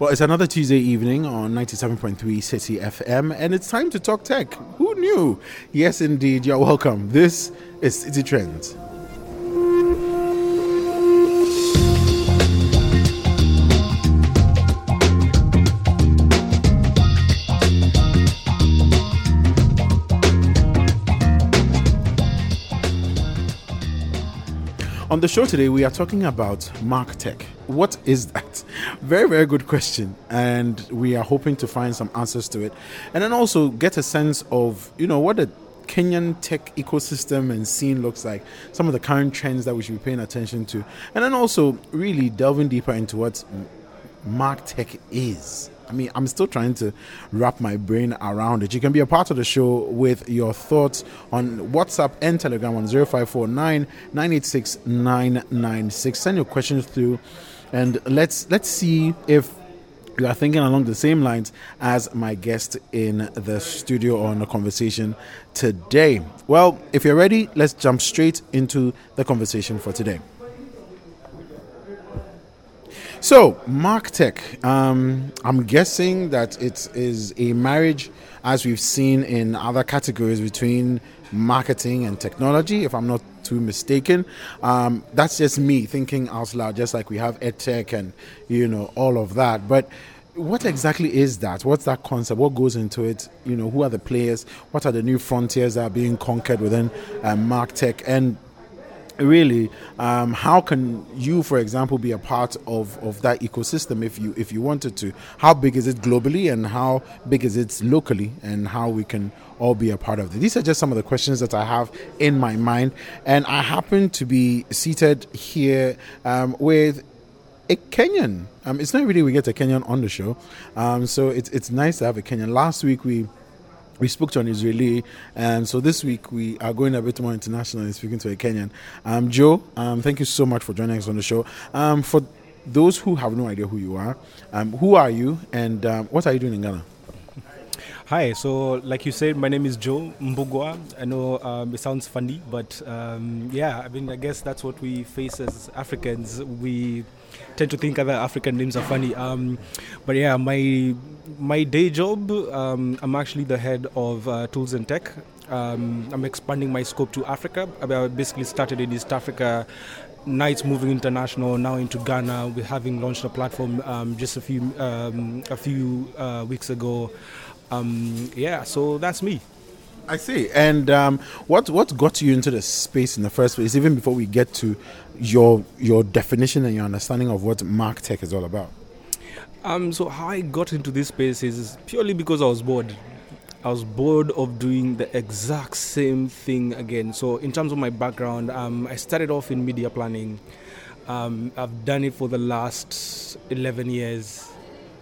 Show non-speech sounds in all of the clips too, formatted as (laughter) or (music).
Well, it's another Tuesday evening on 97.3 City FM, and it's time to talk tech. Who knew? Yes, indeed. You're welcome. This is City Trends. On the show today, we are talking about MarkTech. What is that? (laughs) Very, very good question. And we are hoping to find some answers to it. And then also get a sense of, you know, what the Kenyan tech ecosystem and scene looks like, some of the current trends that we should be paying attention to. And then also really delving deeper into what MarkTech is. I mean, I'm still trying to wrap my brain around it. You can be a part of the show with your thoughts on WhatsApp and Telegram on 0549 986 996. Send your questions through and let's let's see if you are thinking along the same lines as my guest in the studio on the conversation today. Well, if you're ready, let's jump straight into the conversation for today. So, MarkTech, um, I'm guessing that it is a marriage, as we've seen in other categories, between marketing and technology, if I'm not too mistaken. Um, that's just me thinking out loud, just like we have EdTech and, you know, all of that. But what exactly is that? What's that concept? What goes into it? You know, who are the players? What are the new frontiers that are being conquered within uh, MarkTech? And really um, how can you for example be a part of, of that ecosystem if you if you wanted to how big is it globally and how big is it locally and how we can all be a part of it these are just some of the questions that i have in my mind and i happen to be seated here um, with a Kenyan. Um, it's not really we get a Kenyan on the show, um, so it's it's nice to have a Kenyan. Last week we we spoke to an Israeli, and so this week we are going a bit more international and speaking to a Kenyan. Um, Joe, um, thank you so much for joining us on the show. Um, for those who have no idea who you are, um, who are you, and um, what are you doing in Ghana? Hi, so like you said, my name is Joe Mbugwa. I know um, it sounds funny, but yeah, I mean, I guess that's what we face as Africans. We tend to think other African names are funny. Um, but yeah, my my day job, um, I'm actually the head of uh, tools and tech. Um, I'm expanding my scope to Africa. I basically started in East Africa. Nights moving international now into Ghana. We're having launched a platform um, just a few um, a few uh, weeks ago. Um, yeah, so that's me. I see. And um, what what got you into the space in the first place? Even before we get to your your definition and your understanding of what MarkTech is all about. Um, so how I got into this space is purely because I was bored. I was bored of doing the exact same thing again. So in terms of my background, um, I started off in media planning. Um, I've done it for the last 11 years.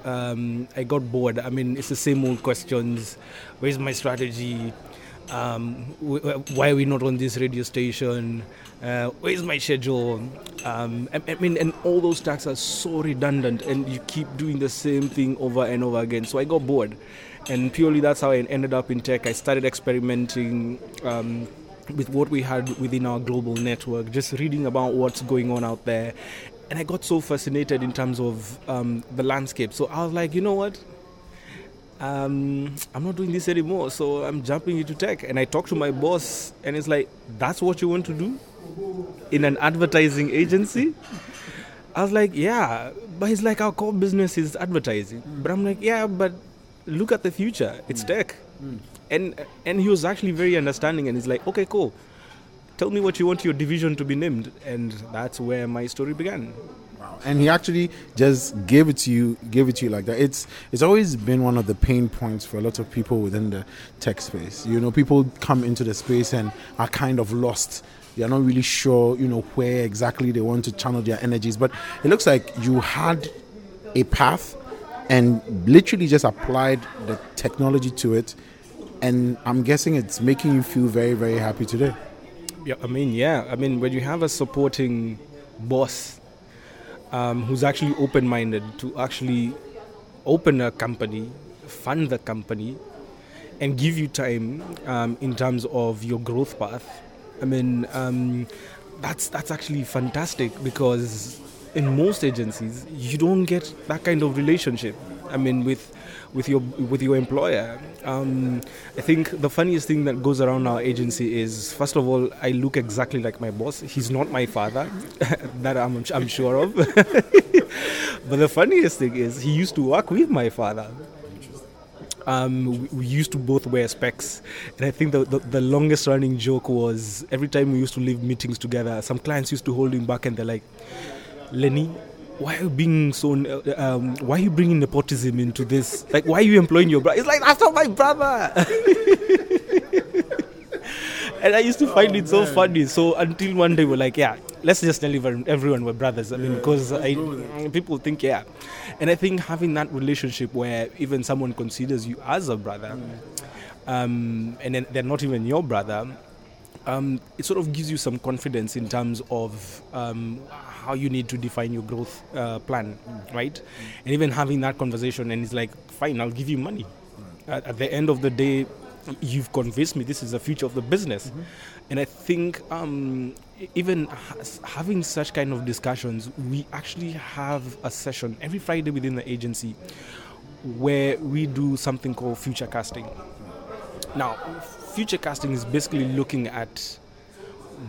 Um, I got bored. I mean, it's the same old questions. Where's my strategy? Um, why are we not on this radio station? Uh, where's my schedule? Um, I, I, mean, and all those tasks are so redundant, and you keep doing the same thing over and over again. So I got bored, and purely that's how I ended up in tech. I started experimenting. Um, with what we had within our global network, just reading about what's going on out there, and I got so fascinated in terms of um, the landscape. So I was like, you know what? um, I'm not doing this anymore, so I'm jumping into tech. And I talked to my boss, and it's like, that's what you want to do in an advertising agency? I was like, yeah, but he's like, our core business is advertising. Mm. But I'm like, yeah, but look at the future, it's mm. tech. Mm. And and he was actually very understanding, and he's like, okay, cool. Tell me what you want your division to be named, and that's where my story began. And he actually just gave it to you gave it to you like that. It's it's always been one of the pain points for a lot of people within the tech space. You know people come into the space and are kind of lost. They're not really sure you know where exactly they want to channel their energies. But it looks like you had a path and literally just applied the technology to it. And i'm guessing it's making you feel very very happy today yeah i mean yeah i mean when you have a supporting boss um, who's actually open minded to actually open a company, fund the company, and give you time um, in terms of your growth path. I mean, um, that's that's actually fantastic because in most agencies, you don't get that kind of relationship. I mean, with with your with your employer. Um, I think the funniest thing that goes around our agency is, first of all, I look exactly like my boss. He's not my father, (laughs) that I'm, I'm sure of. (laughs) but the funniest thing is, he used to work with my father. Um, we, used to both wear specs, and I think the, the, the longest running joke was every time we used to leave meetings together, some clients used to hold him back, and they're like, "Lenny, why are you being so uh, um, why are you bringing nepotism into this? Like why are you employing your brother it's like that's not my brother. (laughs) And i used to find it so funny. So until one day we're like yeah let's just tell everyone we're brothers. I mean because I, people think yeah. And i think having that relationship where even someone considers you as a brother um, and then they're not even your brother um, it sort of gives you some confidence in terms of um, how you need to define your growth uh, plan, mm. right? Mm. And even having that conversation, and it's like, fine, I'll give you money. Mm. At, at, the end of the day, you've convinced me this is the future of the business. Mm-hmm. And I think um, even ha- having such kind of discussions, we actually have a session every Friday within the agency where we do something called future casting. Now, future casting is basically looking at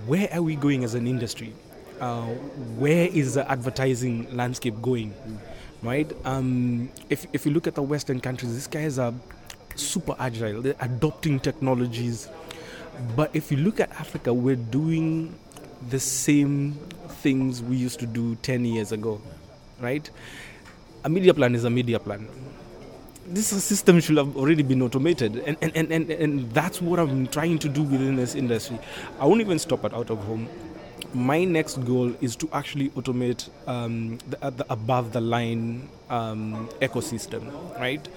where are we going as an industry uh, where is the advertising landscape going, right? Um, if, if you look at the Western countries, these guys are super agile, they're adopting technologies. But if you look at Africa, we're doing the same things we used to do 10 years ago, right? A media plan is a media plan. This system should have already been automated, and, and, and, and, and that's what I'm trying to do within this industry. I won't even stop at out of home my next goal is to actually automate um, the, uh, the, above the line um, ecosystem, right?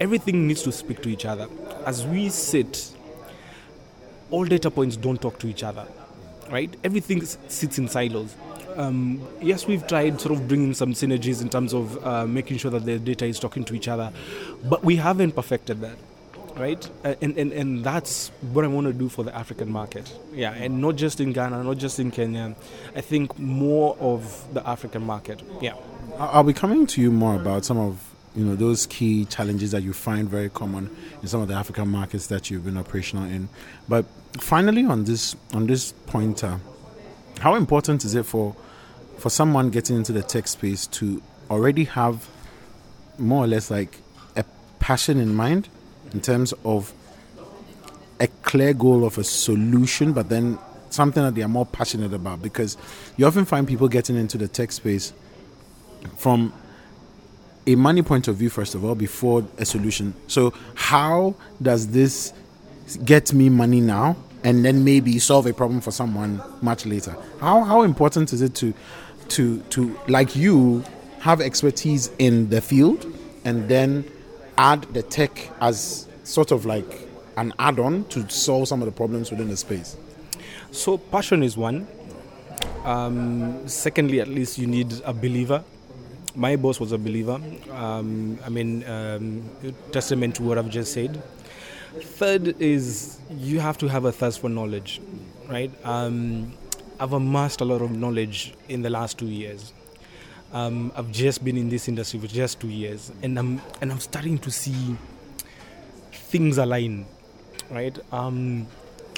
Everything needs to speak to each other. As we sit, all data points don't talk to each other, right? Everything sits in silos. Um, yes, we've tried sort of bringing some synergies in terms of uh, making sure that the data is talking to each other, but we haven't perfected that right? And, and, and that's what I want to do for the African market. Yeah, and not just in Ghana, not just in Kenya. I think more of the African market. Yeah. I'll be coming to you more about some of you know those key challenges that you find very common in some of the African markets that you've been operational in. But finally, on this on this pointer, how important is it for for someone getting into the tech space to already have more or less like a passion in mind in terms of a clear goal of a solution, but then something that they are more passionate about. Because you often find people getting into the tech space from a money point of view, first of all, before a solution. So, how does this get me money now and then maybe solve a problem for someone much later? How, how important is it to, to, to, like you, have expertise in the field and then add the tech as sort of like an add-on to solve some of the problems within the space? So passion is one. Um, secondly, at least you need a believer. My boss was a believer. Um, I mean, um, testament to what I've just said. Third is you have to have a thirst for knowledge, right? Um, I've amassed a lot of knowledge in the last two years. Um, I've just been in this industry for just two years, and I'm and I'm starting to see things align, right? Um,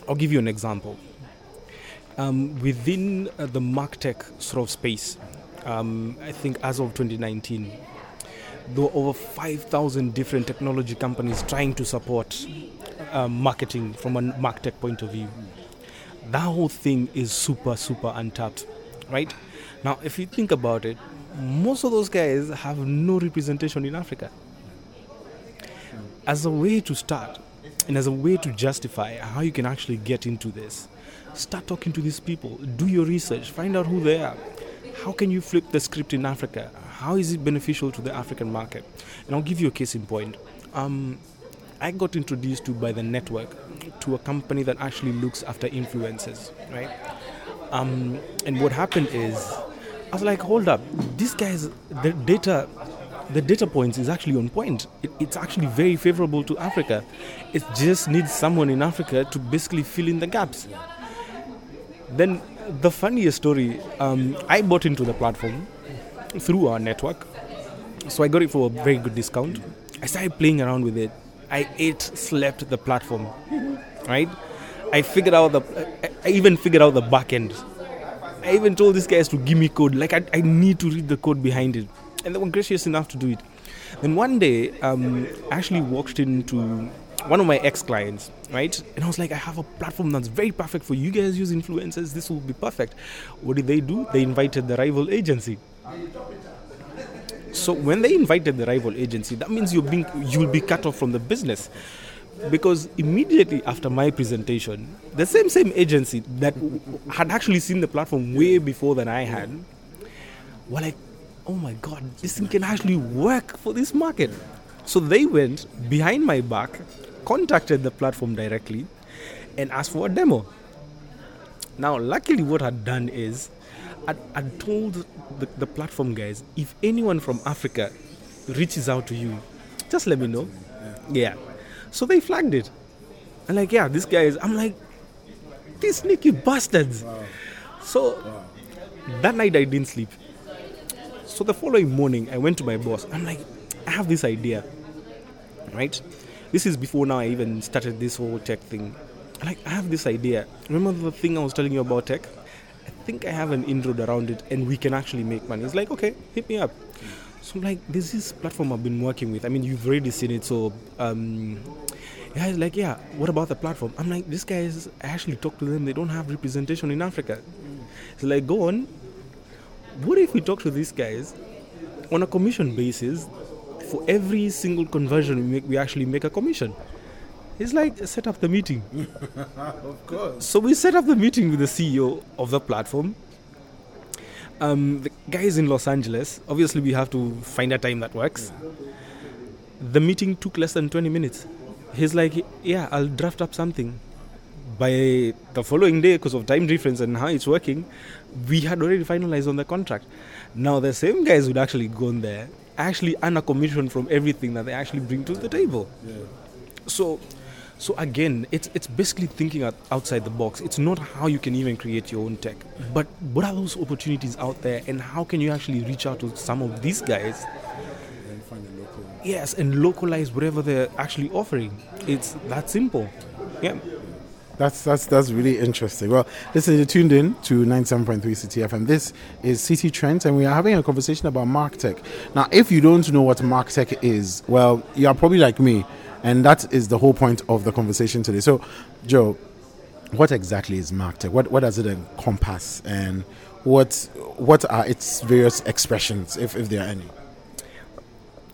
I'll give you an example. Um, within uh, the martech sort of space, um, I think as of 2019, there were over 5,000 different technology companies trying to support uh, marketing from a martech point of view. That whole thing is super, super untapped, right? Now, if you think about it, most of those guys have no representation in Africa. As a way to start and as a way to justify how you can actually get into this, start talking to these people, do your research, find out who they are. How can you flip the script in Africa? How is it beneficial to the African market? And I'll give you a case in point. Um, I got introduced to by the network to a company that actually looks after influencers, right? Um, and what happened is I was like, hold up, this guy's the data, the data points is actually on point. It, it's actually very favorable to Africa. It just needs someone in Africa to basically fill in the gaps. Then the funniest story, um, I bought into the platform through our network. So I got it for a very good discount. I started playing around with it. I ate, slept the platform, right? I figured out the, I even figured out the back end. I even told these guys to give me code. Like I, I need to read the code behind it, and they were gracious enough to do it. Then one day, um, I actually walked into one of my ex clients, right? And I was like, I have a platform that's very perfect for you guys use influencers. This will be perfect. What did they do? They invited the rival agency. So when they invited the rival agency, that means you're being you'll be cut off from the business. Because immediately after my presentation, the same same agency that had actually seen the platform way before than I had, were like, oh my god, this thing can actually work for this market. So they went behind my back, contacted the platform directly, and asked for a demo. Now, luckily, what I'd done is I'd, I'd told the, the platform guys if anyone from Africa reaches out to you, just let me know. Yeah. So they flagged it. And like, yeah, this guy is. I'm like, these sneaky bastards. So that night I didn't sleep. So the following morning I went to my boss. I'm like, I have this idea. Right? This is before now I even started this whole tech thing. Like, I have this idea. Remember the thing I was telling you about tech? I think I have an intro around it and we can actually make money. It's like, okay, hit me up. So I'm like, this is platform I've been working with. I mean, you've already seen it. So, um, yeah, he's like, yeah, what about the platform? I'm like, these guys, I actually talked to them. They don't have representation in Africa. It's like, go on. What if we talk to these guys on a commission basis? For every single conversion we make, we actually make a commission. It's like set up the meeting. (laughs) of course. So we set up the meeting with the CEO of the platform. Um, the guy is in Los Angeles. Obviously, we have to find a time that works. The meeting took less than 20 minutes. He's like, Yeah, I'll draft up something. By the following day, because of time difference and how it's working, we had already finalized on the contract. Now, the same guys would actually go in there, actually earn a commission from everything that they actually bring to the table. Yeah. So, so again, it's it's basically thinking out, outside the box. It's not how you can even create your own tech, but what are those opportunities out there, and how can you actually reach out to some of these guys? And find local. Yes, and localize whatever they're actually offering. It's that simple. Yeah. That's that's that's really interesting. Well, listen, you're tuned in to 97.3 CTF, and This is City Trends, and we are having a conversation about MarkTech. Now, if you don't know what MarkTech is, well, you are probably like me, and that is the whole point of the conversation today. So, Joe, what exactly is MarkTech? What what does it encompass, and what what are its various expressions, if if there are any?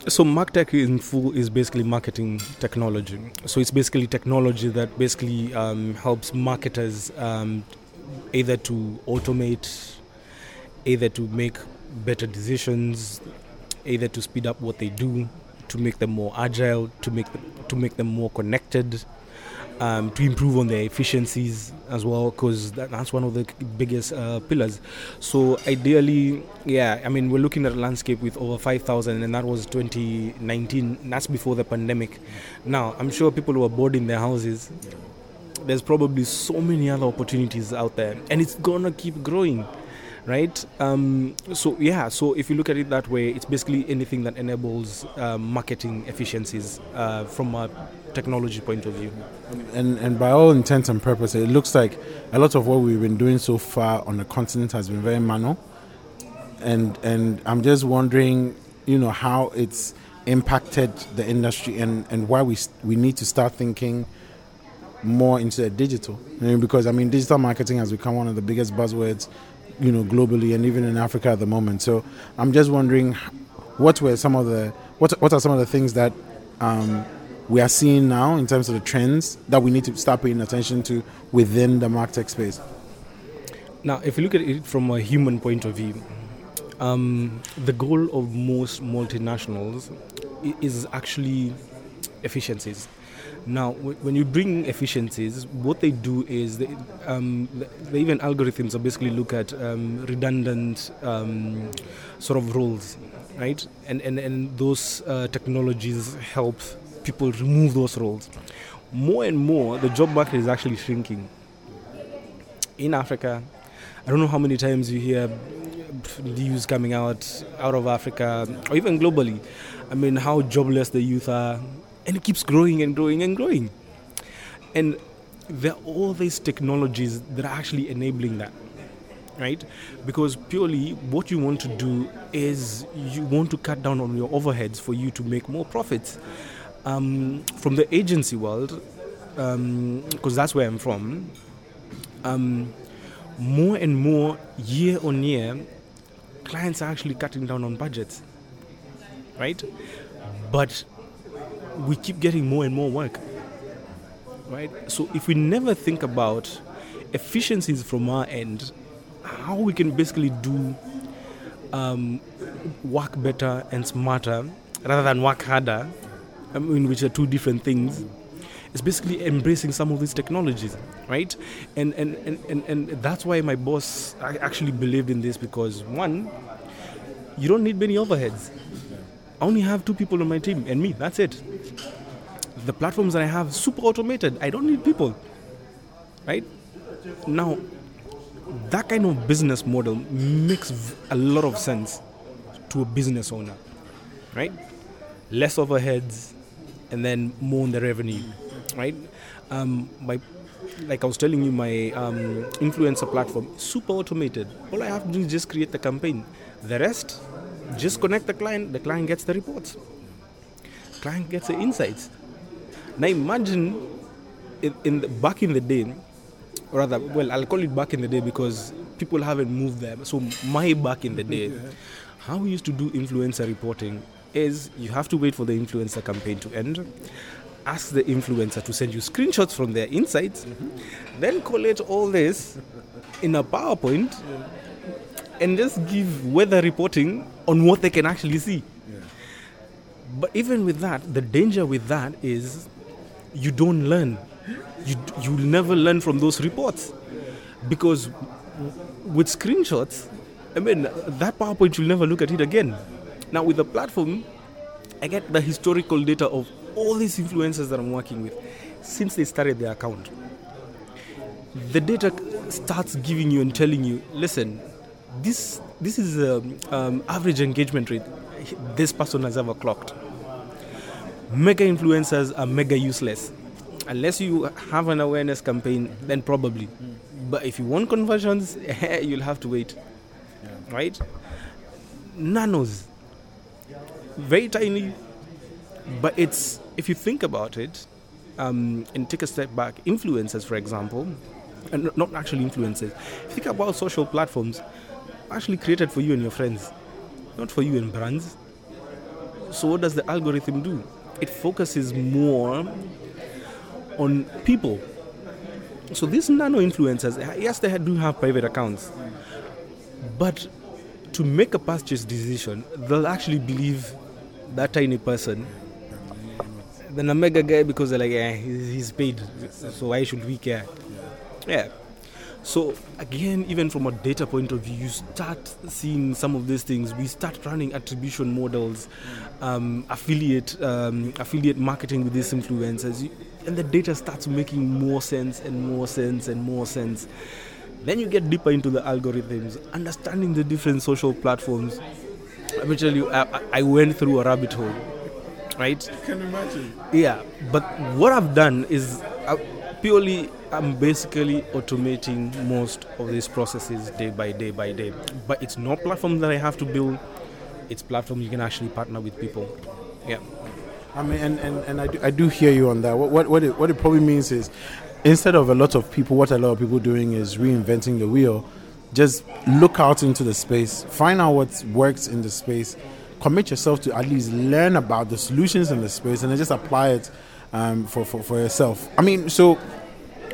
So MarkTech in full is basically marketing technology. So it's basically technology that basically um, helps marketers um, either to automate, either to make better decisions, either to speed up what they do, to make them more agile, to make them, to make them more connected, um, to improve on their efficiencies as well, because that, that's one of the biggest uh, pillars. So ideally, yeah, I mean, we're looking at a landscape with over 5,000, and that was 2019. That's before the pandemic. Now, I'm sure people who are bored in their houses. There's probably so many other opportunities out there, and it's gonna keep growing right? Um, so yeah, so if you look at it that way, it's basically anything that enables uh, marketing efficiencies uh, from a technology point of view. And and by all intents and purposes, it looks like a lot of what we've been doing so far on the continent has been very manual. And and I'm just wondering, you know, how it's impacted the industry and, and why we we need to start thinking more into the digital. I mean, because I mean, digital marketing has become one of the biggest buzzwords you know, globally and even in Africa at the moment. So I'm just wondering, what were some of the what what are some of the things that um, we are seeing now in terms of the trends that we need to start paying attention to within the market space? Now, if you look at it from a human point of view, um, the goal of most multinationals is actually efficiencies. Now, when you bring efficiencies, what they do is they, um, they even algorithms are basically look at um, redundant um, sort of roles, right? And and and those uh, technologies help people remove those roles. More and more, the job market is actually shrinking in Africa, I don't know how many times you hear news coming out out of Africa or even globally. I mean, how jobless the youth are, and it keeps growing and growing and growing. And there are all these technologies that are actually enabling that, right? Because purely what you want to do is you want to cut down on your overheads for you to make more profits. Um, from the agency world, because um, that's where I'm from, um, more and more year on year, clients are actually cutting down on budgets, right? But we keep getting more and more work, right? So if we never think about efficiencies from our end, how we can basically do um, work better and smarter rather than work harder, I mean, which are two different things It's basically embracing some of these technologies, right? And and, and, and, and that's why my boss actually believed in this because one, you don't need many overheads. I only have two people on my team and me, that's it. The platforms that I have super automated. I don't need people. Right? Now that kind of business model makes a lot of sense to a business owner. Right? Less overheads and then more on the revenue right? Um, my, like I was telling you, my um, influencer platform super automated. All I have to do is just create the campaign. The rest, just connect the client. The client gets the reports. Client gets the insights. Now imagine, in, in the, back in the day, or rather, well, I'll call it back in the day because people haven't moved there. So my back in the day, how we used to do influencer reporting is you have to wait for the influencer campaign to end ask the influencer to send you screenshots from their insights, mm-hmm. then collate all this in a PowerPoint yeah. And just give weather reporting on what they can actually see. Yeah. But even with that, the danger with that is you don't learn. You you'll never learn from those reports because with screenshots, I mean that PowerPoint you'll never look at it again. Now with the platform, I get the historical data of all these influencers that I'm working with since they started their account. The data starts giving you and telling you, listen, this this is the um, average engagement rate this person has ever clocked. Mega influencers are mega useless. Unless you have an awareness campaign, then probably. But if you want conversions, (laughs) you'll have to wait. Yeah. Right? Nanos. Very tiny, but it's if you think about it um, and take a step back, influencers, for example, and not actually influencers. Think about social platforms actually created for you and your friends, not for you and brands. So what does the algorithm do? It focuses more on people. So these nano influencers, yes, they do have private accounts, but to make a purchase decision, they'll actually believe that tiny person than a mega guy because they're like, yeah, he's paid, so why should we care? Yeah. So again, even from a data point of view, you start seeing some of these things. We start running attribution models, um, affiliate um, affiliate marketing with these influencers, and the data starts making more sense and more sense and more sense. Then you get deeper into the algorithms, understanding the different social platforms. Let me tell you, I, I went through a rabbit hole right? I can imagine. Yeah, but what I've done is uh, purely I'm basically automating most of these processes day by day by day. But it's not platform that I have to build. It's platform you can actually partner with people. Yeah. I mean, and, and, and I, do, I do hear you on that. What, what, what, it, what it probably means is instead of a lot of people, what a lot of people doing is reinventing the wheel. Just look out into the space, find out what works in the space, commit yourself to at least learn about the solutions in the space and then just apply it um, for, for, for yourself. I mean, so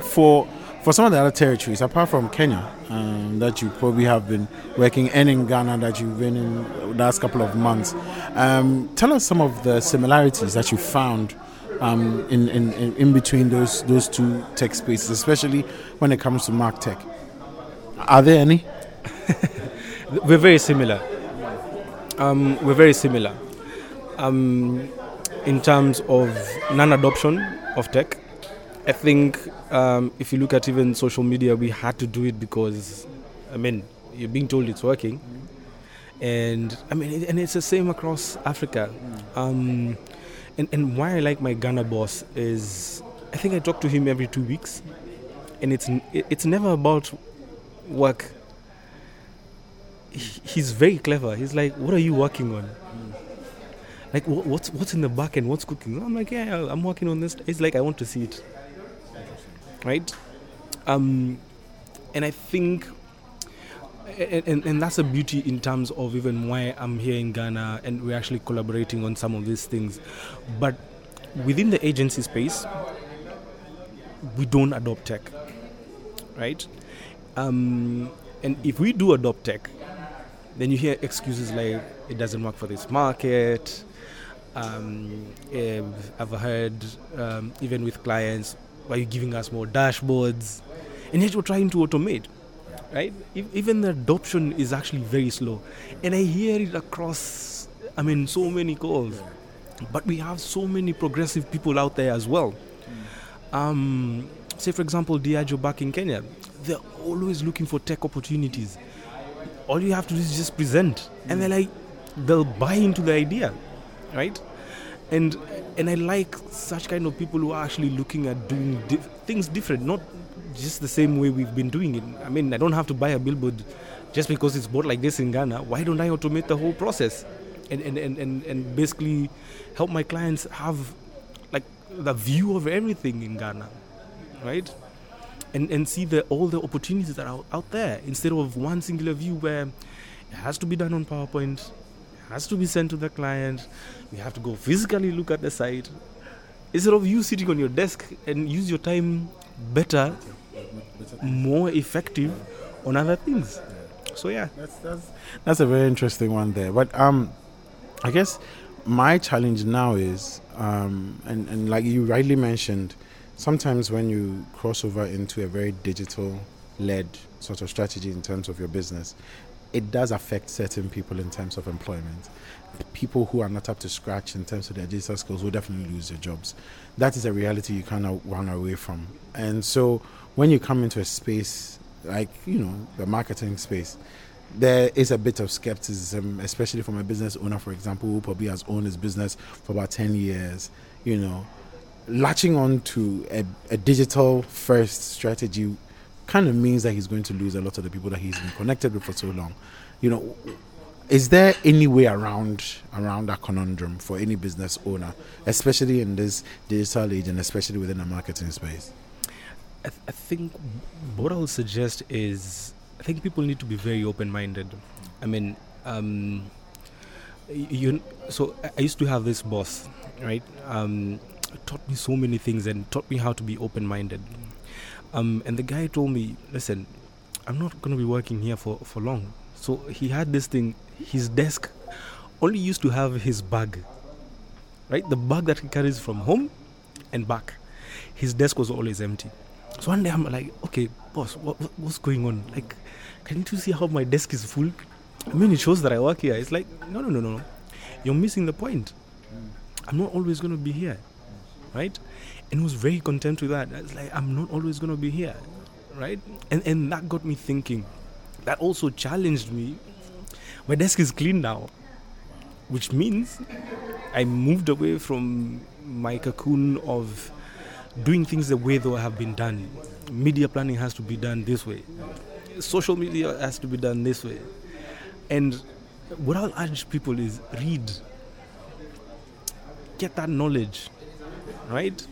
for for some of the other territories, apart from Kenya, um, that you probably have been working, and in Ghana that you've been in the last couple of months, um, tell us some of the similarities that you found um, in, in, in between those those two tech spaces, especially when it comes to Mark Tech. Are there any? (laughs) We're very similar. Um, we're very similar um, in terms of non-adoption of tech. I think um, if you look at even social media, we had to do it because I mean, you're being told it's working, and I mean, and it's the same across Africa. Um, and and why I like my Ghana boss is, I think I talk to him every two weeks, and it's it's never about work. He's very clever. He's like, "What are you working on?" Like, what's what's in the back and what's cooking? I'm like, "Yeah, I'm working on this." It's like I want to see it, right? Um, and I think and, and, that's a beauty in terms of even why I'm here in Ghana and we're actually collaborating on some of these things. But within the agency space, we don't adopt tech, right? Um, and if we do adopt tech, then you hear excuses like it doesn't work for this market. Um, I've heard um, even with clients, why are you giving us more dashboards? And yet we're trying to automate right? even the adoption is actually very slow, and I hear it across. I mean, so many calls, but we have so many progressive people out there as well. Um, say, for example, Diageo back in Kenya, they're always looking for tech opportunities. All you have to do is just present, and they're like, they'll buy into the idea, right? And and I like such kind of people who are actually looking at doing things different, not just the same way we've been doing it. I mean, I don't have to buy a billboard just because it's bought like this in Ghana. Why don't I automate the whole process and, and, and, and, and basically help my clients have like the view of everything in Ghana, right? And, and see the, all the opportunities that are out there instead of one singular view where it has to be done on PowerPoint, has to be sent to the client, we have to go physically look at the site. Instead of you sitting on your desk and use your time better more effective on other things. So yeah, that's that's that's a very interesting one there. But um, I guess my challenge now is um, and and like you rightly mentioned, sometimes when you cross over into a very digital led sort of strategy in terms of your business, it does affect certain people in terms of employment. People who are not up to scratch in terms of their digital skills will definitely lose their jobs. That is a reality you cannot run away from. And so when you come into a space like you know the marketing space there is a bit of skepticism especially from a business owner for example who probably has owned his business for about 10 years you know latching on to a, a digital first strategy kind of means that he's going to lose a lot of the people that he's been connected with for so long you know is there any way around around that conundrum for any business owner especially in this digital age and especially within the marketing space I, th- I think what I would suggest is I think people need to be very open minded. I mean, um, you so I used to have this boss, right? Um, taught me so many things and taught me how to be open minded. Um, and the guy told me, listen, I'm not going to be working here for, for long. So he had this thing, his desk only used to have his bag, right? The bag that he carries from home and back. His desk was always empty. So one day I'm like, okay, boss, what, what's going on? Like, can't you see how my desk is full? I mean, it shows that I work here. It's like, no, no, no, no. You're missing the point. I'm not always going to be here, right? And was very content with that. It's like, I'm not always going to be here, right? And, and that got me thinking. That also challenged me. My desk is clean now, which means I moved away from my cocoon of doing things the way they have been done. Media planning has to be done this way. Social media has to be done this way. And what I'll urge people is read. Get that knowledge. Right?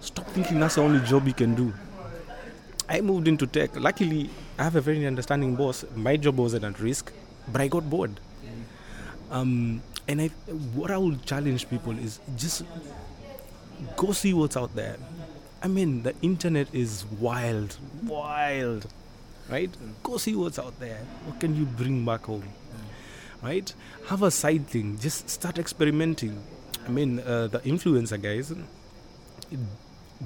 Stop thinking that's the only job you can do. I moved into tech. Luckily, I have a very understanding boss. My job wasn't at risk, but I got bored. Um, and I, what I will challenge people is just go see what's out there. I mean, the internet is wild, wild, right? Go see what's out there. What can you bring back home, right? Have a side thing. Just start experimenting. I mean, uh, the influencer guys,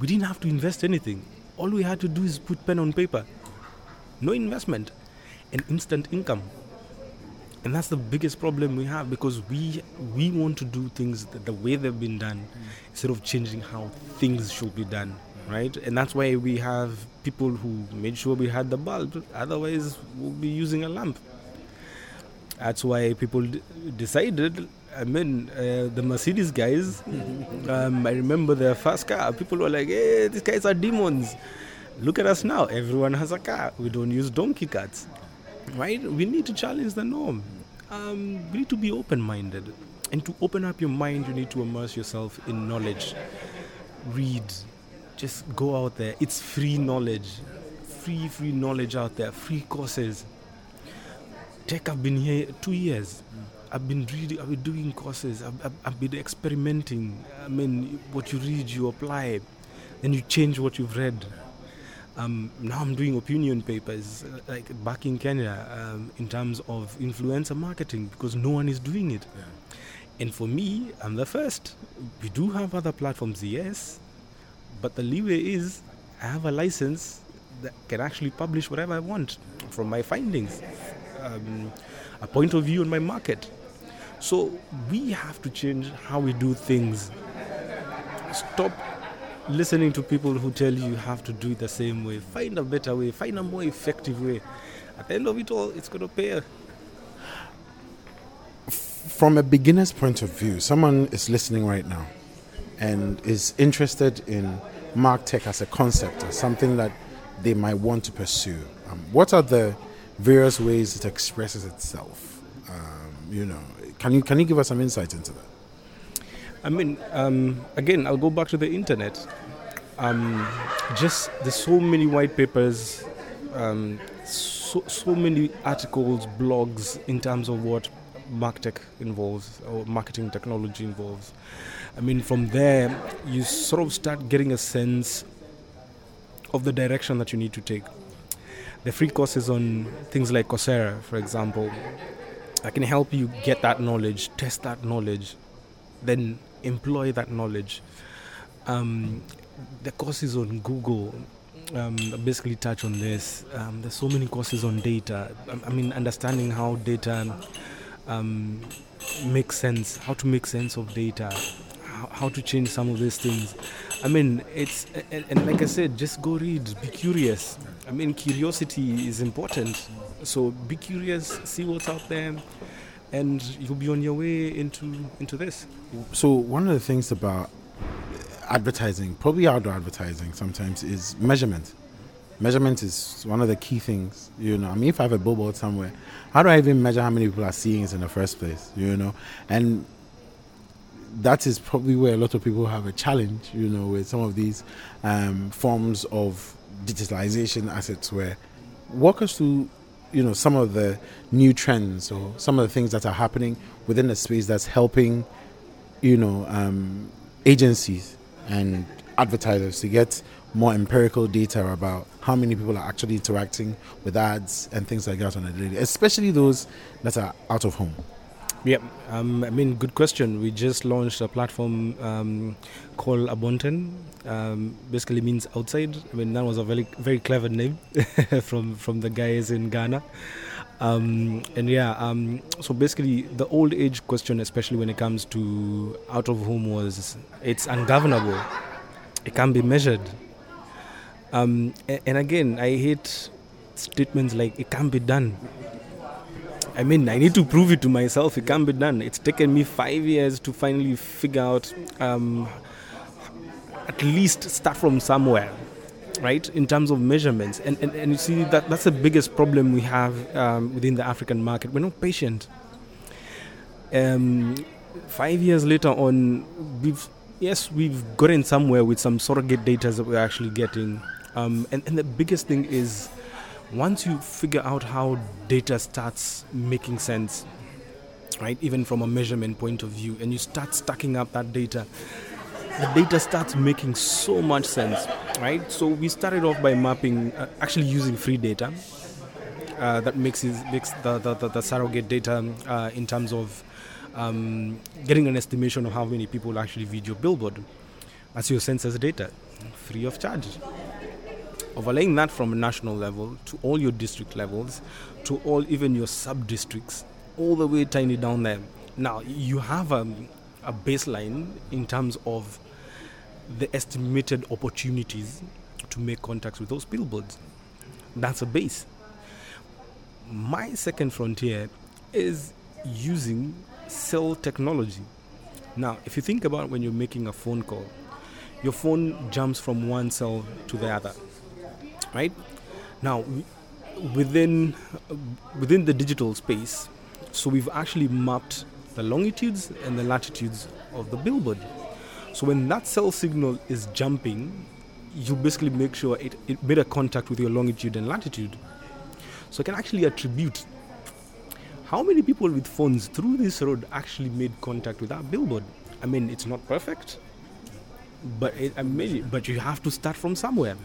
we didn't have to invest anything. All we had to do is put pen on paper. No investment, and instant income. And that's the biggest problem we have because we we want to do things the, way they've been done mm. instead of changing how things should be done right? And that's why we have people who made sure we had the bulb. Otherwise, we'll be using a lamp. That's why people d- decided. I mean, uh, the Mercedes guys. (laughs) Um, I remember their first car. People were like, "Hey, these guys are demons." Look at us now. Everyone has a car. We don't use donkey carts, right? We need to challenge the norm. Um, we need to be open-minded, and to open up your mind, you need to immerse yourself in knowledge. Read, just go out there. It's free knowledge, free, free knowledge out there, free courses. Tech, I've been here two years. I've been reading, I've been doing courses, I've, I've, I've been experimenting. I mean, what you read, you apply, then you change what you've read. Um, now I'm doing opinion papers, uh, like back in Kenya, um, in terms of influencer marketing, because no one is doing it. And for me, I'm the first. We do have other platforms, yes, but the leeway is I have a license that can actually publish whatever I want from my findings, um, a point of view on my market. So we have to change how we do things. Stop listening to people who tell you you have to do it the same way. Find a better way, find a more effective way. At the end of it all, it's going to pay. From a beginner's point of view, someone is listening right now and is interested in MarkTech as a concept or something that they might want to pursue. Um, what are the various ways it expresses itself? Um, you know, can you can you give us some insight into that? I mean, um, again, I'll go back to the internet. Um, just there's so many white papers, um, so so many articles, blogs in terms of what MarkTech involves or marketing technology involves. I mean, from there, you sort of start getting a sense of the direction that you need to take. The free courses on things like Coursera, for example, that can help you get that knowledge, test that knowledge, then employ that knowledge. Um, the courses on Google um, basically touch on this. Um, there's so many courses on data. I, I mean, understanding how data um, makes sense, how to make sense of data, how, to change some of these things. I mean, it's and, and like I said, just go read, be curious. I mean, curiosity is important. So be curious, see what's out there, and you'll be on your way into into this. So one of the things about advertising, probably outdoor advertising, sometimes is measurement. Measurement is one of the key things. You know, I mean, if I have a billboard somewhere, how do I even measure how many people are seeing it in the first place? You know, and that is probably where a lot of people have a challenge. You know, with some of these um, forms of digitalization assets. Where walk us through, you know, some of the new trends or some of the things that are happening within the space that's helping, you know, um, agencies and advertisers to get more empirical data about how many people are actually interacting with ads and things like that on a daily, especially those that are out of home. Yeah, um, I mean, good question. We just launched a platform um, called Abonten. Um, basically means outside. I mean, that was a very very clever name (laughs) from from the guys in Ghana. Um, and yeah, um, so basically, the old age question, especially when it comes to out of home, was it's ungovernable. It can't be measured. Um, and again, I hate statements like it can't be done. I mean, I need to prove it to myself. It can be done. It's taken me five years to finally figure out, um, at least start from somewhere, right? In terms of measurements, and and, and you see that that's the biggest problem we have um, within the African market. We're not patient. Um, five years later on, we've yes, we've gotten somewhere with some surrogate data that we're actually getting, um, and and the biggest thing is once you figure out how data starts making sense, right, even from a measurement point of view, and you start stacking up that data, the data starts making so much sense, right? So we started off by mapping, uh, actually using free data. Uh, that makes, the, the, the, the surrogate data uh, in terms of um, getting an estimation of how many people actually viewed your billboard as your census data, free of charge overlaying that from a national level to all your district levels to all even your sub districts all the way tiny down there now you have a, a baseline in terms of the estimated opportunities to make contacts with those billboards. That's a base. My second frontier is using cell technology. Now, if you think about when you're making a phone call, your phone jumps from one cell to the other, right? Now, within within the digital space, so we've actually mapped the longitudes and the latitudes of the billboard. So when that cell signal is jumping, you basically make sure it, it made a contact with your longitude and latitude. So I can actually attribute how many people with phones through this road actually made contact with that billboard. I mean, it's not perfect, but it, I mean, but you have to start from somewhere,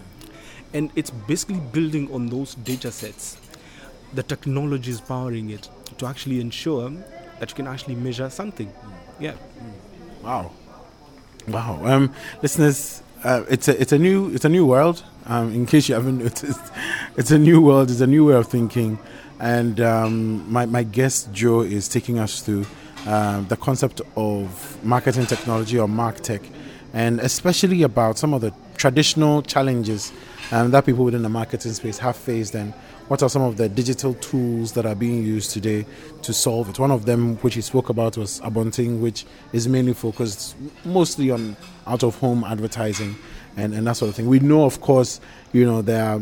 and it's basically building on those data sets. The technology is powering it to actually ensure that you can actually measure something. Yeah. Wow. Wow. Um, listeners, uh, it's a it's a new it's a new world. Um, in case you haven't (laughs) noticed, it's a new world. It's a new way of thinking, and um, my my guest Joe is taking us through uh, the concept of marketing technology or mark tech and especially about some of the traditional challenges um, that people within the marketing space have faced and what are some of the digital tools that are being used today to solve it? One of them, which he spoke about, was Abonting, which is mainly focused mostly on out of home advertising and, and that sort of thing. We know, of course, you know, there are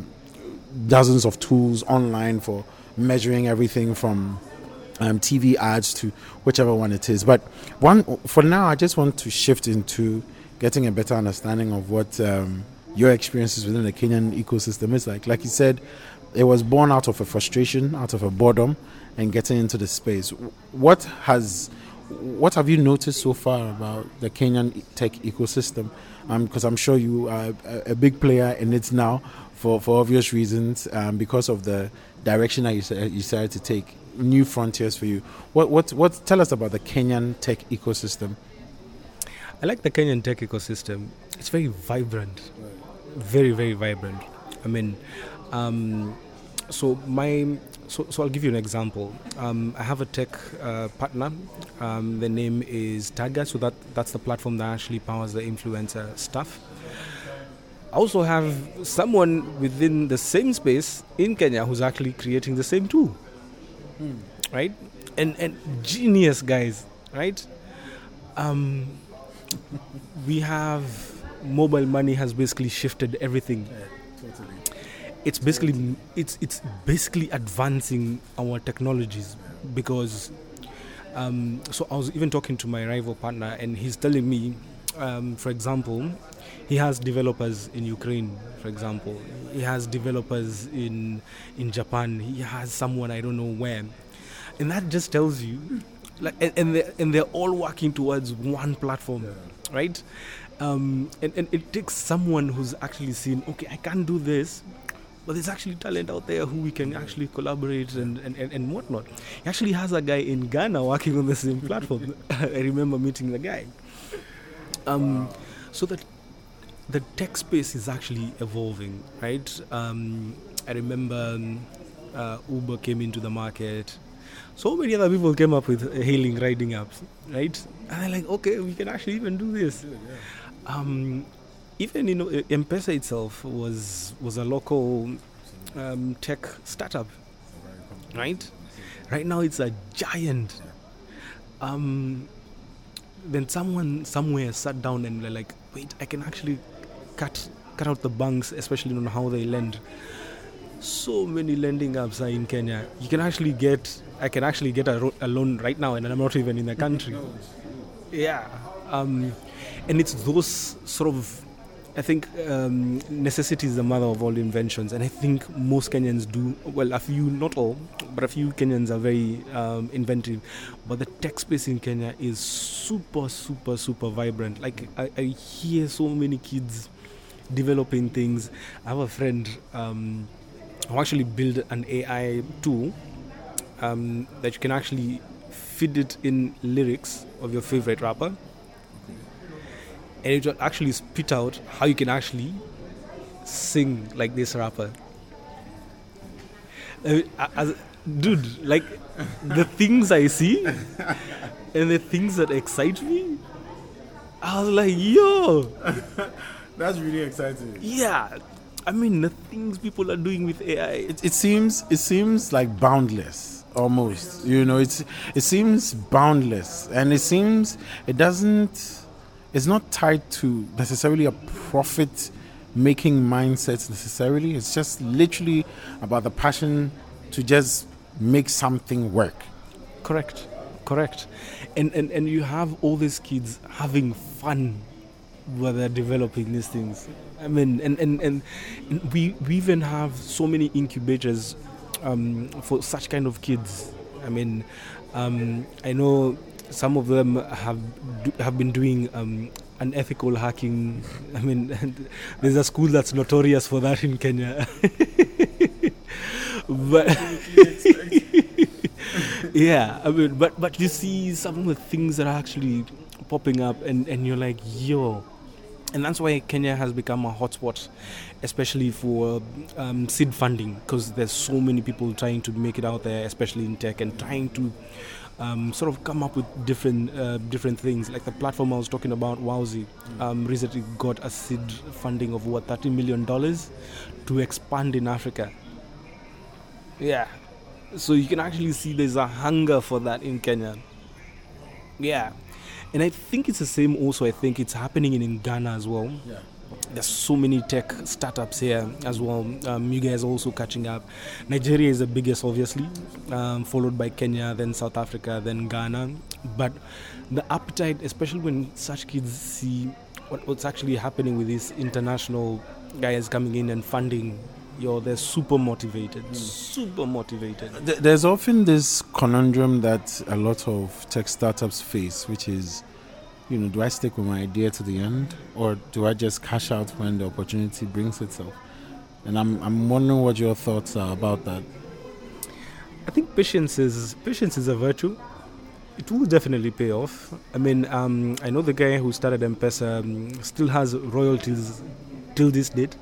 dozens of tools online for measuring everything from um, TV ads to whichever one it is. But one for now, I just want to shift into getting a better understanding of what um, your experiences within the Kenyan ecosystem is like. Like you said, it was born out of a frustration, out of a boredom, and getting into the space. What has what have you noticed so far about the Kenyan tech ecosystem? Because um, I'm sure you are a, big player in it now, for, for obvious reasons, um, because of the direction that you, you decided to take, new frontiers for you. What what what? Tell us about the Kenyan tech ecosystem. I like the Kenyan tech ecosystem. It's very vibrant, very very vibrant. I mean. Um, so my so, so I'll give you an example. Um, I have a tech uh, partner. Um, the name is Targa. So that that's the platform that actually powers the influencer stuff. I also have someone within the same space in Kenya who's actually creating the same tool. Hmm. Right? And and genius guys, right? Um, we have mobile money has basically shifted everything. Yeah, totally. It's basically it's it's basically advancing our technologies because um, so I was even talking to my rival partner and he's telling me um, for example he has developers in Ukraine for example. He has developers in in Japan. He has someone I don't know where. And that just tells you like and, and they're, and they're all working towards one platform right um, and, and it takes someone who's actually seen okay I can't do this but there's actually talent out there who we can actually collaborate and, and, and, and whatnot. He actually has a guy in Ghana working on the same platform. (laughs) (laughs) I remember meeting the guy. Um, so that the tech space is actually evolving, right? Um, I remember um, uh, Uber came into the market. So many other people came up with hailing riding apps, right? And they're like, okay, we can actually even do this. Um, even you know M-Pesa itself was was a local um, tech startup, right? Right now it's a giant. Um, then someone somewhere sat down and like, wait, I can actually cut cut out the banks, especially on how they lend. So many lending apps are in Kenya. You can actually get, I can actually get a, ro- a loan right now, and I'm not even in the country. Yeah, um, and it's those sort of I think um, necessity is the mother of all inventions, and I think most Kenyans do. Well, a few, not all, but a few Kenyans are very um, inventive. But the tech space in Kenya is super, super, super vibrant. Like I, I hear so many kids developing things. I have a friend um, who actually built an AI tool um, that you can actually feed it in lyrics of your favorite rapper and it will actually spit out how you can actually sing like this rapper. Uh, as, dude, like the things I see and the things that excite me, I was like, yo, (laughs) That's really exciting. yeah. I mean, the things people are doing with AI. It, it seems it seems like boundless almost. You know, it's it seems boundless, and it seems it doesn't. It's not tied to necessarily a profit making mindset necessarily. It's just literally about the passion to just make something work. Correct, correct. And, and and you have all these kids having fun while they're developing these things. I mean, and, and, and we we even have so many incubators um, for such kind of kids. I mean, um, I know some of them have do, have been doing um, unethical hacking. I mean, (laughs) there's a school that's notorious for that in Kenya. (laughs) but (laughs) yeah, I mean, but but you see some of the things that are actually popping up, and and you're like, yo. And that's why Kenya has become a hotspot, especially for um, seed funding, because there's so many people trying to make it out there, especially in tech, and trying to um, sort of come up with different uh, different things. Like the platform I was talking about, Wowzi, um, recently got a seed funding of what 30 million dollars to expand in Africa. Yeah, so you can actually see there's a hunger for that in Kenya. Yeah, and I think it's the same. Also, I think it's happening in, in Ghana as well. Yeah. There's so many tech startups here as well. Um, you guys are also catching up. Nigeria is the biggest, obviously, um, followed by Kenya, then South Africa, then Ghana. But the appetite, especially when such kids see what, what's actually happening with these international guys coming in and funding, yo, they're super motivated, super motivated. There's often this conundrum that a lot of tech startups face, which is, you know, do I stick with my idea to the end, or do I just cash out when the opportunity brings itself? And I'm I'm wondering what your thoughts are about that. I think patience is patience is a virtue. It will definitely pay off. I mean, um, I know the guy who started M-Pesa um, still has royalties till this date.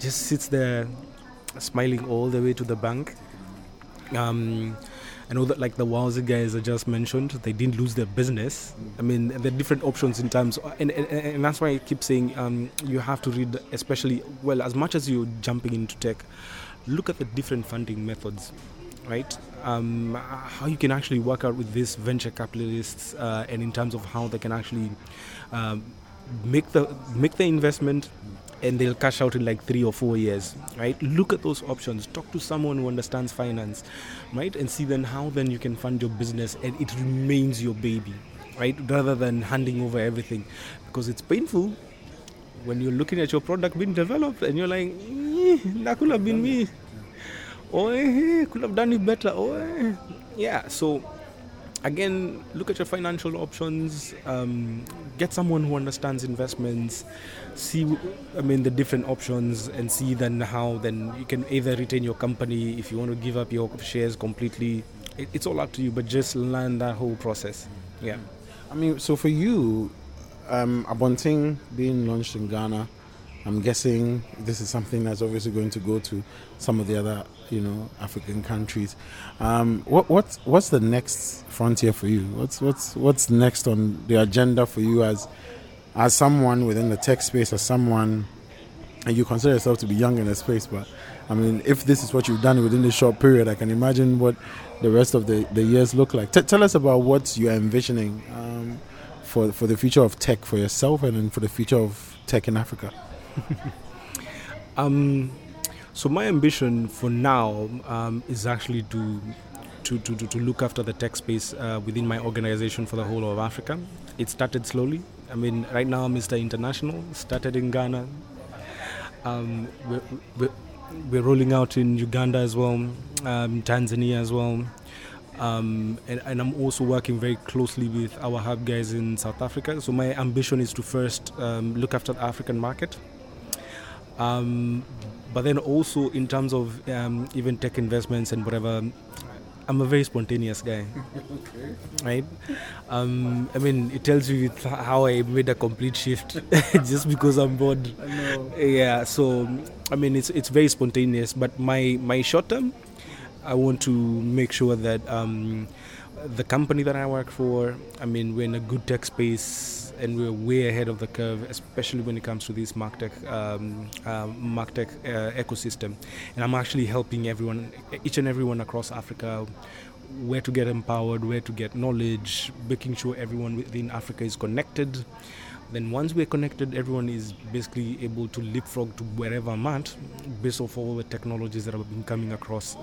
Just sits there, smiling all the way to the bank. Um, I know that like the Wowzi guys I just mentioned, they didn't lose their business. I mean, there are different options in terms, and, and, and that's why I keep saying um, you have to read, especially well, as much as you're jumping into tech, look at the different funding methods, right? Um, how you can actually work out with these venture capitalists, uh, and in terms of how they can actually um, make the make the investment and they'll cash out in like three or four years right? Look at those options. Talk to someone who understands finance right? And see then how then you can fund your business and it remains your baby right? Rather than handing over everything. Because it's painful when you're looking at your product being developed and you're like "Eh, that could have been me. Or eh, could have done it better. Or eh." yeah so again look at your financial options um, get someone who understands investments see i mean the different options and see then how then you can either retain your company if you want to give up your shares completely. It, it's all up to you but just learn that whole process. Yeah. I mean, so for you, um, Abonting being launched in Ghana, I'm guessing this is something that's obviously going to go to some of the other, you know, African countries. Um, what what's what's the next frontier for you? What's what's what's next on the agenda for you as as someone within the tech space, as someone, and you consider yourself to be young in the space, but I mean, if this is what you've done within this short period, I can imagine what the rest of the, the years look like. T- tell us about what you're envisioning um, for for the future of tech for yourself and then for the future of tech in Africa. (laughs) Um, so my ambition for now um, is actually to, to, to, to, look after the tech space uh, within my organization for the whole of Africa. It started slowly. I mean, right now, Mr. International started in Ghana. Um, we're, we're, we're rolling out in Uganda as well, um, Tanzania as well. Um, and, and I'm also working very closely with our hub guys in South Africa. So my ambition is to first um, look after the African market. Um, but then also in terms of um, even tech investments and whatever, I'm a very spontaneous guy, right? Um, I mean, it tells you how I made a complete shift (laughs) just because I'm bored. Yeah, so I mean, it's it's very spontaneous. But my my short term, I want to make sure that um, the company that I work for, I mean, we're in a good tech space. And we're way ahead of the curve, especially when it comes to this MarkTech, um, uh, MarkTech uh, ecosystem. And I'm actually helping everyone, each and everyone across Africa, where to get empowered, where to get knowledge, making sure everyone within Africa is connected. Then once we're connected, everyone is basically able to leapfrog to wherever I'm at, based off all the technologies that have been coming across.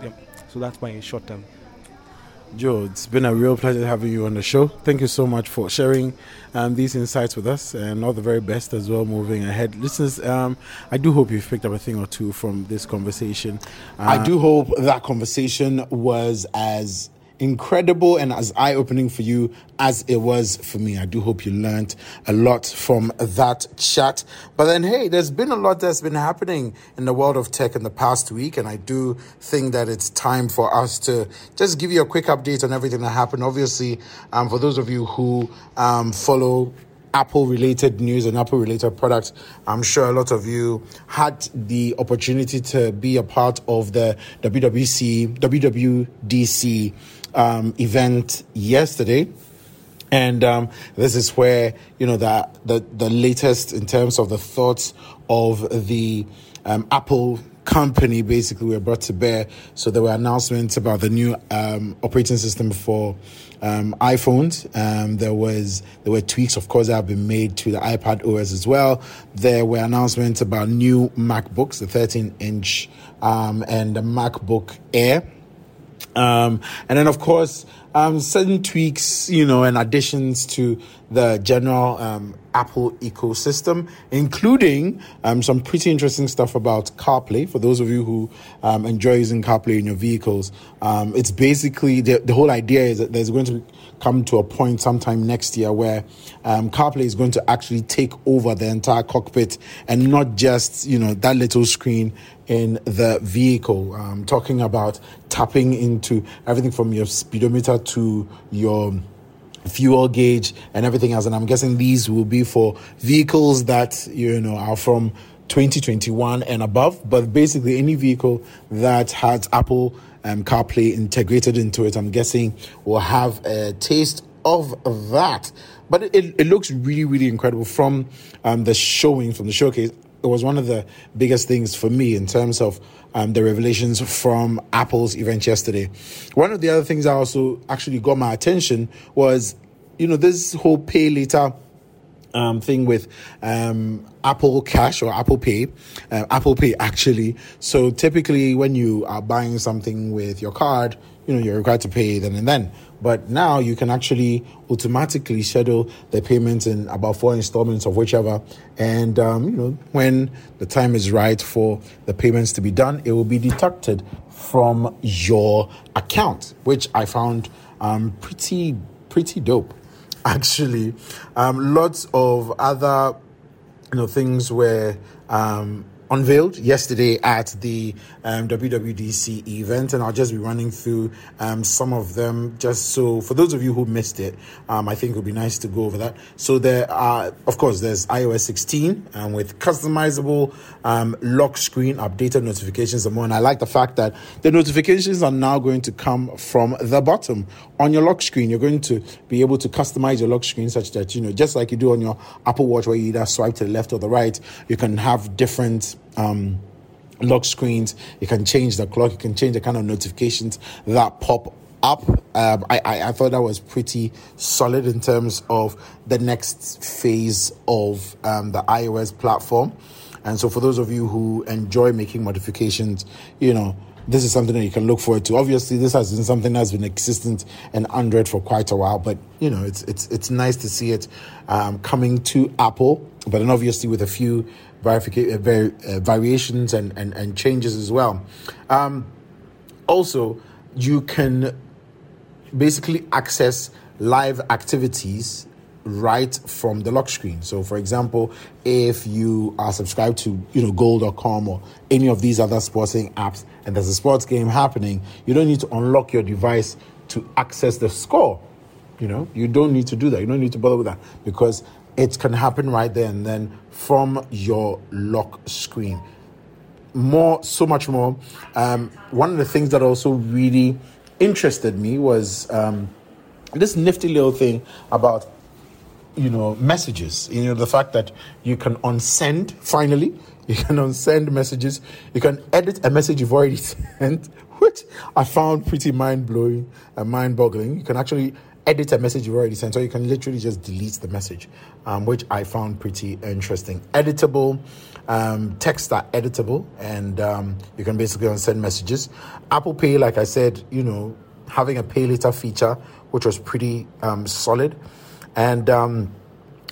So that's my short term. Joe, it's been a real pleasure having you on the show. Thank you so much for sharing um, these insights with us and all the very best as well moving ahead. Listeners, um, I do hope you've picked up a thing or two from this conversation. Uh, I do hope that conversation was as incredible and as eye opening for you as it was for me. I do hope you learned a lot from that chat. But then, hey, there's been a lot that's been happening in the world of tech in the past week, and I do think that it's time for us to just give you a quick update on everything that happened. Obviously, um, for those of you who um, follow Apple related news and Apple related products. I'm sure a lot of you had the opportunity to be a part of the WWC, WWDC um, event yesterday. And um, this is where you know the, the the latest in terms of the thoughts of the um, Apple company basically were brought to bear. So there were announcements about the new um, operating system for um, iPhones. Um, there was there were tweaks, of course, that have been made to the iPad OS as well. There were announcements about new MacBooks, the 13 inch um, and the MacBook Air. Um, and then, of course, um, certain tweaks, you know, and additions to the general um, Apple ecosystem, including um, some pretty interesting stuff about CarPlay. For those of you who um, enjoy using CarPlay in your vehicles, um, it's basically the, the whole idea is that there's going to come to a point sometime next year where um, CarPlay is going to actually take over the entire cockpit and not just you know that little screen in the vehicle. Um, talking about tapping into everything from your speedometer to your fuel gauge and everything else. And I'm guessing these will be for vehicles that you know are from 2021 and above. But basically, any vehicle that has Apple um, CarPlay integrated into it, I'm guessing will have a taste of that. But it, it looks really, really incredible from um, the showing, from the showcase. It was one of the biggest things for me in terms of um, the revelations from Apple's event yesterday. One of the other things that also actually got my attention was, you know, this whole pay later um, thing with um, Apple Cash or Apple Pay, uh, Apple Pay actually. So typically, when you are buying something with your card, you know you're required to pay then and then. But now you can actually automatically schedule the payments in about four installments of whichever, and um, you know when the time is right for the payments to be done, it will be deducted from your account, which I found um, pretty pretty dope actually. Um, lots of other you know things were um, unveiled yesterday at the um, WWDC event, and I'll just be running through um, some of them just so for those of you who missed it, um, I think it would be nice to go over that. So there are, of course, there's iOS 16 um, with customizable um, lock screen, updated notifications, and more. And I like the fact that the notifications are now going to come from the bottom on your lock screen. You're going to be able to customize your lock screen such that you know, just like you do on your Apple Watch, where you either swipe to the left or the right, you can have different um, lock screens. You can change the clock. You can change the kind of notifications that pop up. Um, I, I, I, thought that was pretty solid in terms of the next phase of um, the iOS platform. And so, for those of you who enjoy making modifications, you know, this is something that you can look forward to. Obviously, this has been something that's been existent and Android for quite a while, but you know, it's it's it's nice to see it um, coming to Apple. But then, obviously, with a few verification, uh, uh, variations and, and, and changes as well. Um, also, you can basically access live activities right from the lock screen. So, for example, if you are subscribed to you know Goal.com or any of these other sporting apps, and there's a sports game happening, you don't need to unlock your device to access the score. You know, you don't need to do that. You don't need to bother with that because it can happen right there and then from your lock screen. More, so much more. Um, one of the things that also really interested me was um, this nifty little thing about you know, messages. You know, the fact that you can unsend finally. (laughs) You can unsend messages. You can edit a message you've already (laughs) sent, which I found pretty mind blowing and mind boggling. You can actually edit a message you've already sent, so you can literally just delete the message, um, which I found pretty interesting. Editable, um, texts are editable, and um, you can basically send messages. Apple Pay, like I said, you know, having a pay later feature, which was pretty um, solid, and um,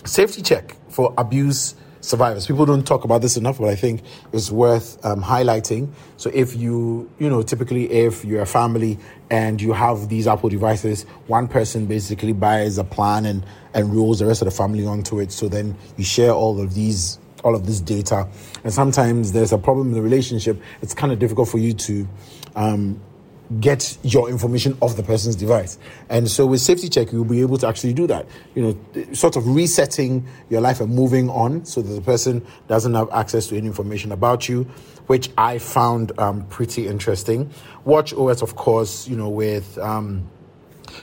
safety check for abuse survivors. People don't talk about this enough, but I think it's worth um, highlighting. So if you, you know, typically if you're a family and you have these Apple devices, one person basically buys a plan and and the rest of the family onto it. So then you share all of these all of this data, and sometimes there's a problem in the relationship. It's kind of difficult for you to um, get your information off the person's device. And so with safety check, you'll be able to actually do that. You know, sort of resetting your life and moving on so that the person doesn't have access to any information about you, which I found um, pretty interesting. Watch OS, of course, you know, with um,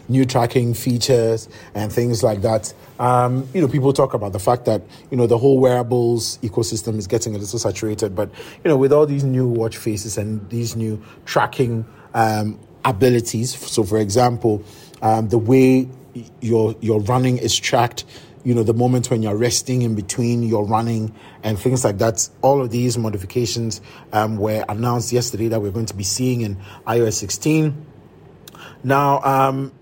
new tracking features and things like that. Um, you know, people talk about the fact that you know the whole wearables ecosystem is getting a little saturated, but you know, with all these new watch faces and these new tracking um, abilities. So, for example, um, the way your your running is tracked. You know, the moment when you're resting in between your running and things like that. All of these modifications um, were announced yesterday that we're going to be seeing in iOS 16. Now, um,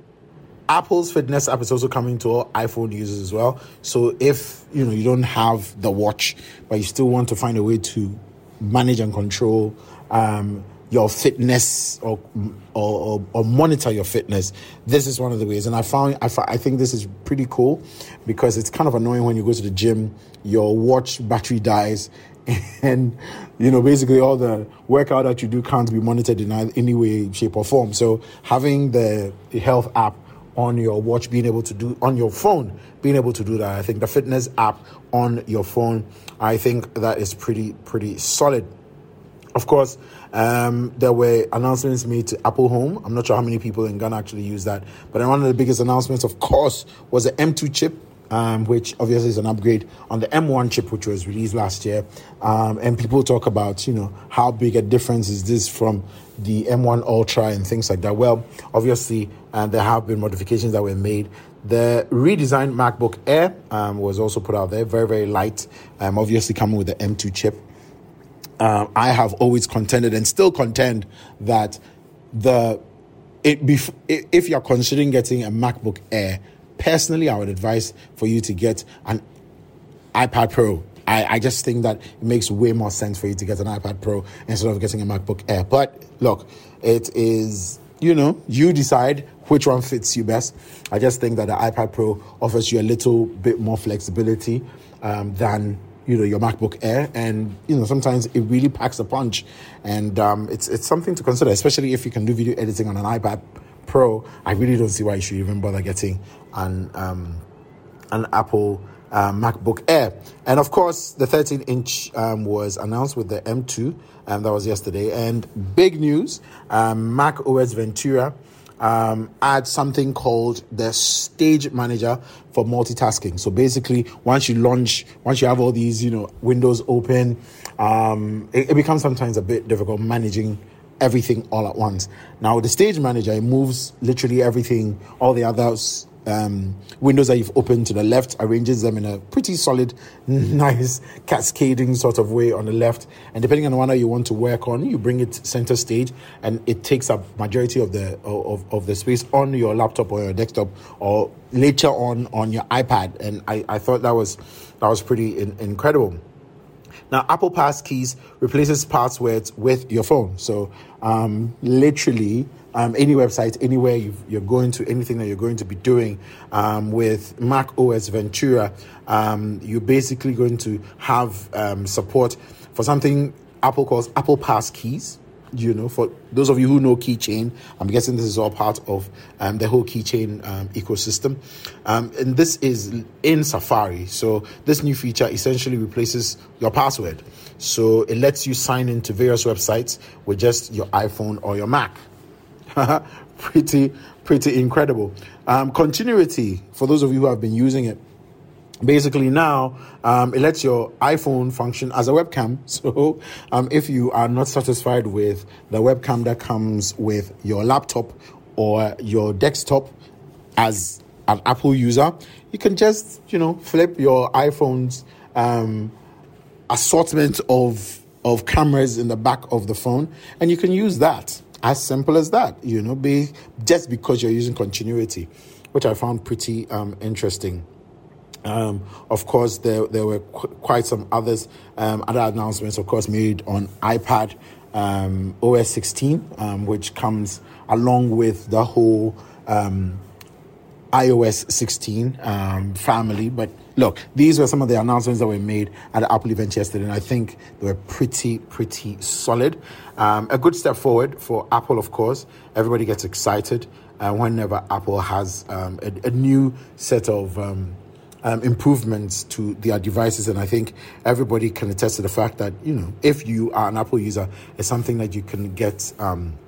Apple's fitness app is also coming to all iPhone users as well. So if you know you don't have the watch, but you still want to find a way to manage and control um, your fitness or, or, or, monitor your fitness. This is one of the ways. And I found, I, I think this is pretty cool because it's kind of annoying when you go to the gym, your watch battery dies (laughs) and you know basically all the workout that you do can't be monitored in any way shape or form so having the health app on your watch being able to do on your phone being able to do that i think the fitness app on your phone i think that is pretty pretty solid of course, um, there were announcements made to Apple Home. I'm not sure how many people in Ghana actually use that, but one of the biggest announcements, of course, was the M2 chip. Um, which obviously is an upgrade on the M1 chip, which was released last year. Um, and people talk about, you know, how big a difference is this from the M1 Ultra and things like that. Well, obviously, uh, there have been modifications that were made. The redesigned MacBook Air um, was also put out there, very, very light, um, obviously coming with the M2 chip uh, I have always contended and still contend that the it bef- if you're considering getting a MacBook Air, personally, I would advise for you to get an iPad Pro. I, I just think that it makes way more sense for you to get an iPad Pro instead of getting a MacBook Air. But look, it is you know you decide which one fits you best. I just think that the iPad Pro offers you a little bit more flexibility um, than you know your MacBook Air, and you know sometimes it really packs a punch, and um, it's it's something to consider, especially if you can do video editing on an iPad Pro. I really don't see why you should even bother getting an um, an Apple uh, MacBook Air, and of course the 13 inch um, was announced with the M2, and that was yesterday. And big news: um, Mac OS Ventura um, add something called the stage manager for multitasking. So basically, once you launch, once you have all these, you know, windows open, um, it, it becomes sometimes a bit difficult managing everything all at once. Now, the stage manager, it moves literally everything, all the others um, windows that you've opened to the left, arranges them in a pretty solid, (laughs) nice cascading sort of way on the left. And depending on the one that you want to work on, you bring it center stage, and it takes up majority of the of, of the space on your laptop or your desktop, or later on on your iPad. And I, I thought that was that was pretty in, incredible. Now, Apple Passkeys replaces passwords with your phone. So, um, literally, um, any website, anywhere you are going to, anything that you're going to be doing um, with Mac OS Ventura, um, you're basically going to have um, support for something Apple calls Apple Pass keys. You know, for those of you who know Keychain, I'm guessing this is all part of um, the whole Keychain um, ecosystem. and this is in Safari. So, this new feature essentially replaces your password. So, it lets you sign into various websites with just your iPhone or your Mac. (laughs) pretty, pretty incredible. Um, continuity, for those of you who have been using it, basically now um, it lets your iphone function as a webcam (laughs) so um, if you are not satisfied with the webcam that comes with your laptop or your desktop as an apple user you can just you know flip your iphone's um, assortment of of cameras in the back of the phone and you can use that as simple as that you know be just because you're using continuity which i found pretty um, interesting. Um, of course, there there were qu- quite some others, um, other announcements, of course, made on iPad um, OS 16, um, which comes along with the whole um, iOS 16 um, family. But look, these were some of the announcements that were made at the Apple event yesterday, and I think they were pretty, pretty solid. a good step forward for Apple, of course. Everybody gets excited uh, whenever Apple has a, a, new set of um, improvements to their devices. And I think everybody can attest to the fact that, you know, if you are an Apple user, it's something that you can get. Um,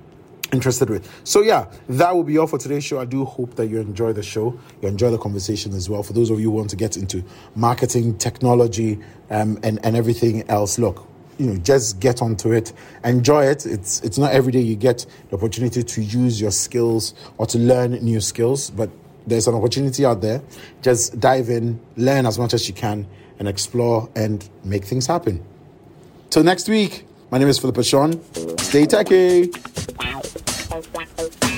interested with. So yeah, that will be all for today's show. I do hope that you enjoy the show, you enjoy the conversation as well. For those of you who want to get into marketing, technology, um, and and everything else, look, you know, just get onto it, enjoy it. It's it's not every day you get the opportunity to use your skills or to learn new skills, but there's an opportunity out there. Just dive in, learn as much as you can, and explore and make things happen. Till next week, my name is Philippa Sean. Stay techy. Thank you.